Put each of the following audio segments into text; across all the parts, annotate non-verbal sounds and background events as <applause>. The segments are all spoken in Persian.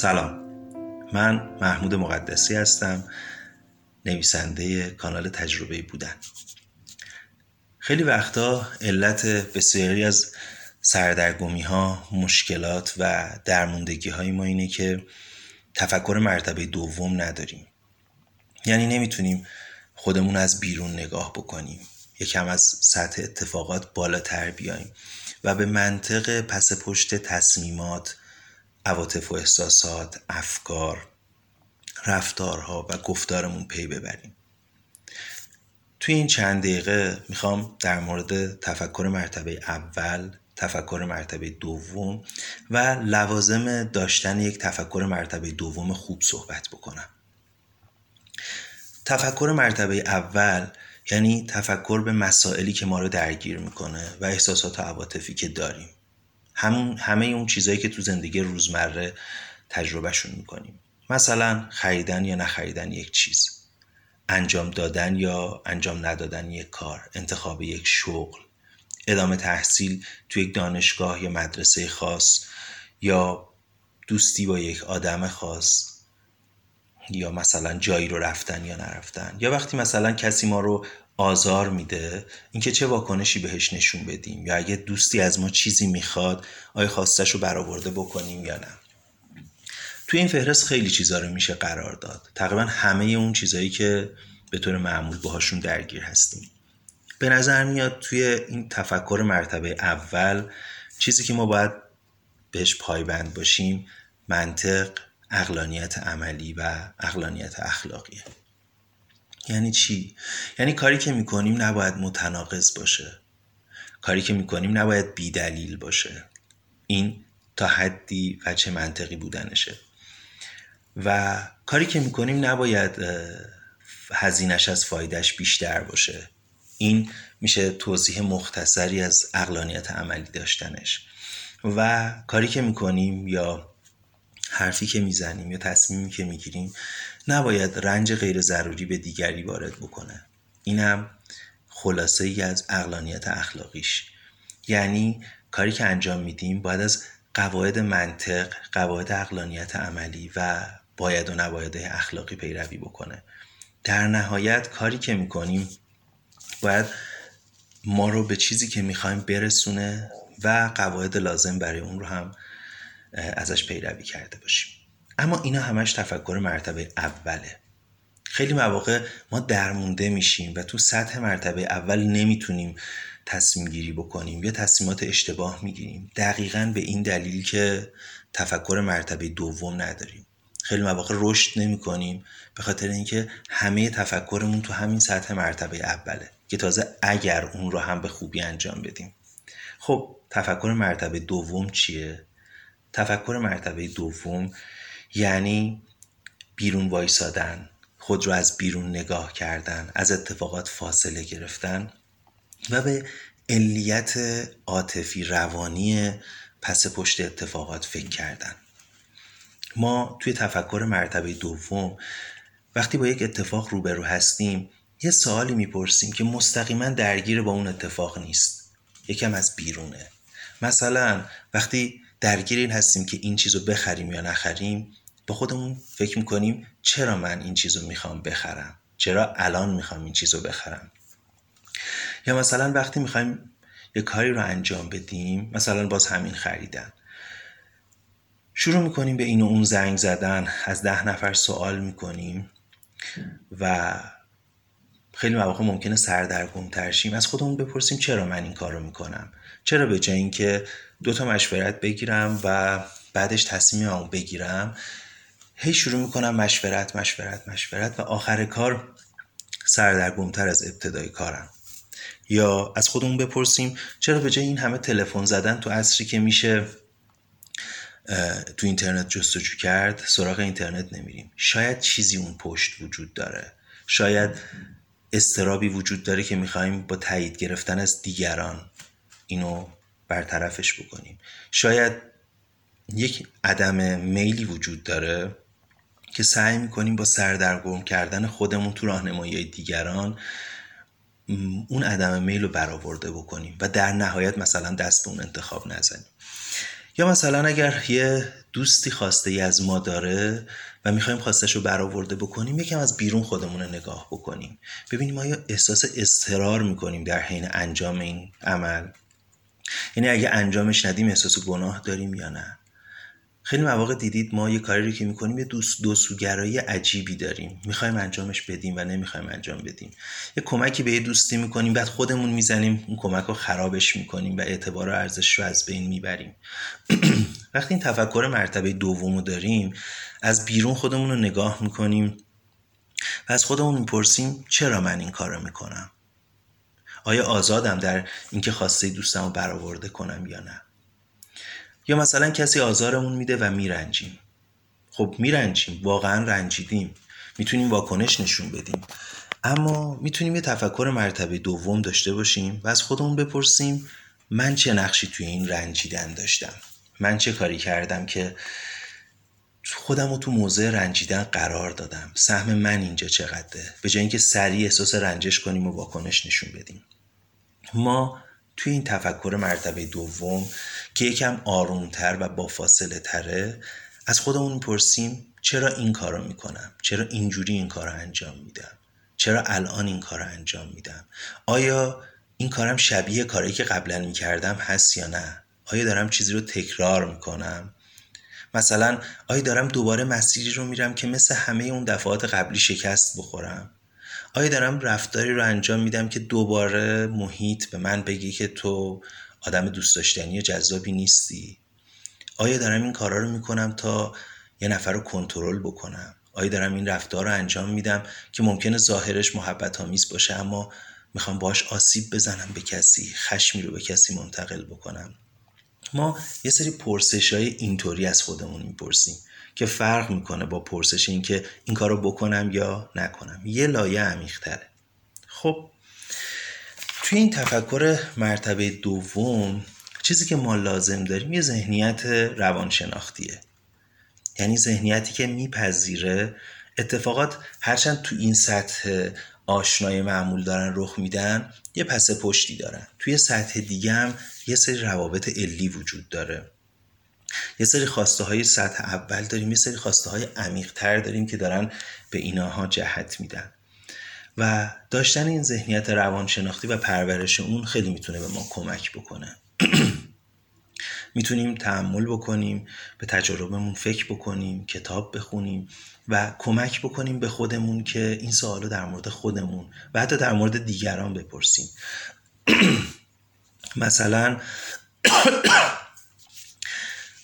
سلام. من محمود مقدسی هستم نویسنده کانال تجربه بودن. خیلی وقتا علت بسیاری از سردرگمی ها مشکلات و درموندگی های ما اینه که تفکر مرتبه دوم نداریم. یعنی نمی‌تونیم خودمون از بیرون نگاه بکنیم. یکم از سطح اتفاقات بالاتر بیایم و به منطق پس پشت تصمیمات عواطف و احساسات افکار رفتارها و گفتارمون پی ببریم. توی این چند دقیقه می‌خوام در مورد تفکر مرتبه اول تفکر مرتبه دوم و لوازم داشتن یک تفکر مرتبه دوم خوب صحبت بکنم. تفکر مرتبه اول یعنی تفکر به مسائلی که ما رو درگیر می‌کنه و احساسات و عواطفی که داریم. همون همه اون چیزهایی که تو زندگی روزمره تجربهشون می‌کنیم. مثلا خریدن یا نخریدن یک چیز. انجام دادن یا انجام ندادن یک کار. انتخاب یک شغل. ادامه تحصیل تو یک دانشگاه یا مدرسه خاص یا دوستی با یک آدم خاص. یا مثلا جایی رو رفتن یا نرفتن. یا وقتی مثلا کسی ما رو آزار میده اینکه چه واکنشی بهش نشون بدیم؟ یا اگه دوستی از ما چیزی می‌خواد آیا خواستش رو برآورده بکنیم یا نه؟ توی این فهرست خیلی چیزا رو میشه قرار داد. تقریبا همه اون چیزهایی که به طور معمول باهاشون درگیر هستیم. به نظر میاد توی این تفکر مرتبه اول چیزی که ما باید بهش پایبند باشیم منطق اقلانیت عملی و اقلانیت اخلاقیه. یعنی چی؟ یعنی کاری که می‌کنیم نباید متناقض باشه. کاری که می‌کنیم نباید بیدلیل باشه. این تا حدی وچه منطقی بودنشه. و کاری که می‌کنیم نباید هزینش از فایدهش بیشتر باشه. این میشه توضیح مختصری از اقلانیت عملی داشتنش. و کاری که می‌کنیم یا حرفی که می‌زنیم یا تصمیمی که می‌گیریم نباید رنج غیر ضروری به دیگری وارد بکنه. اینم خلاصه ای از اقلانیت اخلاقیش. یعنی کاری که انجام میدیم باید از قواعد منطق قواعد اقلانیت عملی و باید و نباید اخلاقی پیروی بکنه. در نهایت کاری که می‌کنیم باید ما رو به چیزی که می‌خوایم برسونه و قواعد لازم برای اون رو هم ازش پیروی کرده باشیم. اما اینا همش تفکر مرتبه اوله. خیلی مواقع ما درمونده میشیم و تو سطح مرتبه اول نمی‌تونیم تصمیم گیری بکنیم. یا تصمیمات اشتباه می‌گیریم. دقیقا به این دلیل که تفکر مرتبه دوم نداریم. خیلی مواقع رشد نمی کنیم به خاطر اینکه همه تفکرمون تو همین سطح مرتبه اوله که تازه اگر اون رو هم به خوبی انجام بدیم. خب تفکر مرتبه دوم چیه؟ تفکر مرتبه دوم یعنی بیرون وایسادن خود رو از بیرون نگاه کردن از اتفاقات فاصله گرفتن و به علیت عاطفی روانی پس پشت اتفاقات فکر کردن. ما توی تفکر مرتبه دوم وقتی با یک اتفاق روبرو هستیم یه سوالی می‌پرسیم که مستقیما درگیر با اون اتفاق نیست. یکم از بیرونه. مثلا وقتی درگیر این هستیم که این چیز رو بخریم یا نخریم با خودمون فکر می‌کنیم چرا من این چیز رو می‌خوام بخرم؟ چرا الان می‌خوام این چیز رو بخرم؟ یا مثلا وقتی می‌خوایم یه کاری رو انجام بدیم مثلا باز همین خریدن. شروع می‌کنیم به این و اون زنگ زدن از ده نفر سوال می‌کنیم و خیلی مواقع ممکنه سردرگم ترشیم از خودمون بپرسیم چرا من این کار رو می‌کنم؟ چرا به جای اینکه دو تا مشورت بگیرم و بعدش تصمیممو بگیرم هی شروع می‌کنم مشورت مشورت مشورت و آخر کار سردرگمتر از ابتدای کارم. یا از خودمون بپرسیم چرا به جای این همه تلفن زدن تو عصری که میشه تو اینترنت جستجو کرد سراغ اینترنت نمیریم؟ شاید چیزی اون پشت وجود داره. شاید استرابی وجود داره که می‌خوایم با تایید گرفتن از دیگران اینو برطرفش بکنیم. شاید یک عدم میلی وجود داره که سعی می‌کنیم با سردرگم کردن خودمون تو راهنمایی دیگران اون عدم میل رو برآورده بکنیم و در نهایت مثلا دست به اون انتخاب نزنیم. یا مثلا اگر یه دوستی خواسته ای از ما داره می‌خوایم خواستش رو برآورده بکنیم یکم از بیرون خودمون رو نگاه بکنیم. ببینیم آیا احساس استرار می‌کنیم در حین انجام این عمل؟ یعنی اگه انجامش ندیم احساس گناه داریم یا نه؟ خیلی مواقع دیدید ما یه کاری رو که می‌کنیم یه دوست دوستوگرایی عجیبی داریم. می‌خوایم انجامش بدیم و نمی‌خوایم انجام بدیم. یه کمکی به یه دوستی می‌کنیم بعد خودمون می‌زنیم اون کمک رو خرابش می‌کنیم و اعتبار و ارزش رو از بین می‌بریم. <clears throat> وقتی این تفکر مرتبه دوم داریم از بیرون خودمون رو نگاه می‌کنیم و از خودمون می‌پرسیم چرا من این کار رو می‌کنم؟ آیا آزادم در اینکه خواسته دوستم رو برآورده کنم یا نه؟ یا مثلا کسی آزارمون میده و میرنجیم. خب میرنجیم واقعا رنجیدیم. می‌تونیم واکنش نشون بدیم. اما می‌تونیم یه تفکر مرتبه دوم داشته باشیم و از خودمون بپرسیم من چه نقشی توی این رنجیدن داشتم؟ من چه کاری کردم که خودم رو تو موضع رنجیدن قرار دادم. سهم من اینجا چقدره؟ به جای اینکه سریع احساس رنجش کنیم و واکنش نشون بدیم. ما توی این تفکر مرتبه دوم که یکم آرومتر و با فاصله تره از خودمون می‌پرسیم چرا این کار رو می‌کنم؟ چرا اینجوری این کار انجام میدم؟ چرا الان این کار انجام میدم؟ آیا این کارم شبیه کاری که قبلا می‌کردم هست یا نه؟ آیا دارم چیزی رو تکرار می‌کنم؟ مثلا آیا دارم دوباره مسیری رو میرم که مثل همه اون دفعات قبلی شکست بخورم. آیا دارم رفتاری رو انجام میدم که دوباره محیط به من بگی که تو آدم دوست داشتنی و جذابی نیستی. آیا دارم این کارا رو می‌کنم تا یه نفر رو کنترل بکنم. آیا دارم این رفتار رو انجام میدم که ممکنه ظاهرش محبت آمیز باشه اما می‌خوام باش آسیب بزنم به کسی خشمی رو به کسی منتقل بکنم. ما یه سری پرسش های اینطوری از خودمون می‌پرسیم که فرق می‌کنه با پرسش این که این کار رو بکنم یا نکنم. یه لایه عمیقتره. خب توی این تفکر مرتبه دوم چیزی که ما لازم داریم یه ذهنیت روانشناختیه. یعنی ذهنیتی که میپذیره اتفاقات هرچند تو این سطح آشنای معمول دارن رخ میدن یه پس پشتی دارن. توی سطح دیگه هم یه سری روابط علی وجود داره. یه سری خواسته های سطح اول داریم یه سری خواسته های عمیق تر داریم که دارن به ایناها جهت میدن. و داشتن این ذهنیت روانشناختی و پرورش اون خیلی می‌تونه به ما کمک بکنه. <clears throat> می‌تونیم تحمل بکنیم به تجربهمون فکر بکنیم کتاب بخونیم و کمک بکنیم به خودمون که این سوالو در مورد خودمون و حتی در مورد دیگران بپرسیم. <clears throat> مثلا <clears throat>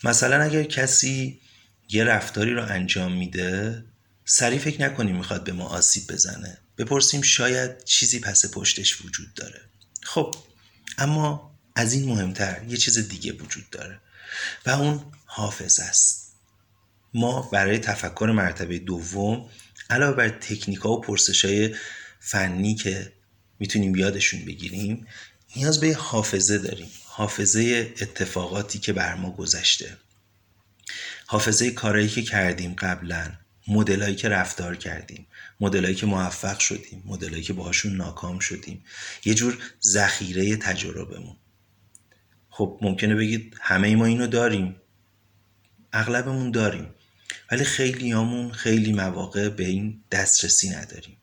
مثلا اگر کسی یه رفتاری رو انجام میده سریع فکر نکنیم می‌خواد به ما آسیب بزنه. بپرسیم شاید چیزی پس پشتش وجود داره. خب اما از این مهمتر یه چیز دیگه وجود داره و اون حافظ است. ما برای تفکر مرتبه دوم علاوه بر تکنیک ها و پرسش های فنی که می‌تونیم یادشون بگیریم نیاز به حافظه داریم. حافظه اتفاقاتی که بر ما گذشته. حافظه کارهایی که کردیم قبلا مدلایی که رفتار کردیم مدلایی که موفق شدیم مدلایی که باهاشون ناکام شدیم. یه جور ذخیره تجربهمون. خب ممکنه بگید همه ما اینو داریم. اغلبمون داریم. ولی خیلیامون خیلی مواقع به این دسترسی نداریم.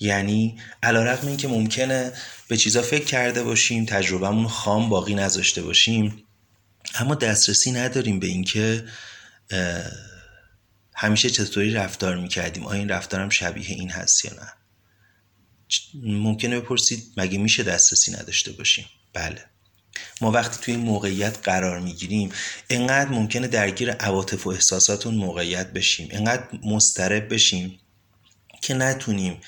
یعنی علا رقم این که ممکنه به چیزا فکر کرده باشیم تجربهمون خام باقی نذاشته باشیم اما دسترسی نداریم به اینکه همیشه چطوری رفتار می‌کردیم آیا این رفتارم شبیه این هست یا نه. ممکنه بپرسید مگه میشه دسترسی نداشته باشیم؟ بله. ما وقتی توی این موقعیت قرار می‌گیریم انقدر ممکنه درگیر عواطف و احساسات اون موقعیت بشیم انقدر مسترب بشیم که نتونیم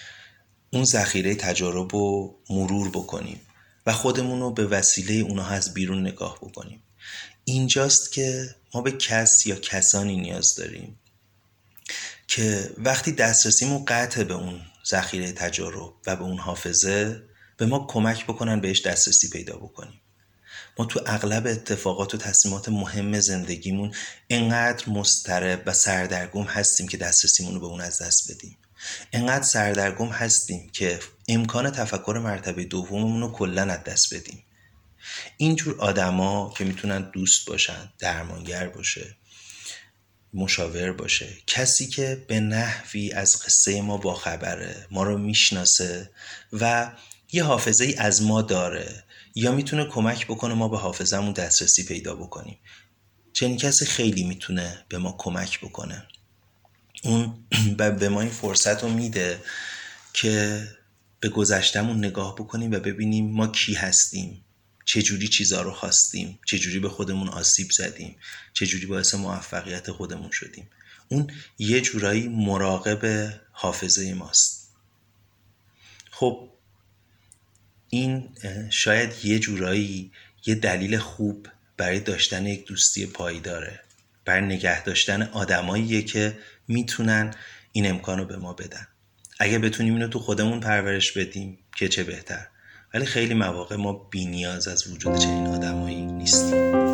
اون ذخیره تجارب رو مرور بکنیم و خودمون رو به وسیله اونها از بیرون نگاه بکنیم. اینجاست که ما به کس یا کسانی نیاز داریم که وقتی دسترسیمون قطع به اون ذخیره تجارب و به اون حافظه به ما کمک بکنن بهش دسترسی پیدا بکنیم. ما تو اغلب اتفاقات و تصمیمات مهم زندگیمون انقدر مسترب و سردرگم هستیم که دسترسیمون رو به اون از دست بدیم. انقدر سردرگم هستیم که امکان تفکر مرتبه دوممون رو کلا از دست بدیم. اینجور آدما که می‌تونن دوست باشن درمانگر باشه مشاور باشه کسی که به نحوی از قصه ما باخبره ما رو می‌شناسه و یه حافظه ای از ما داره. یا می‌تونه کمک بکنه ما به حافظمون دسترسی پیدا بکنیم. چنین کسی خیلی می‌تونه به ما کمک بکنه. اون <clears throat> به ما این فرصت رو میده که به گذشتمون نگاه بکنیم و ببینیم ما کی هستیم. چجوری چیزا رو خواستیم. چجوری به خودمون آسیب زدیم. چجوری باعث موفقیت خودمون شدیم. اون یه جورایی مراقب حافظه ماست. خب این شاید یه جورایی یه دلیل خوب برای داشتن یک دوستی پایداره برای نگه داشتن آدماییه که می‌تونن این امکان رو به ما بدن. اگه بتونیم اینو تو خودمون پرورش بدیم که چه بهتر. ولی خیلی مواقع ما بی نیاز از وجود چنین آدمایی نیستیم.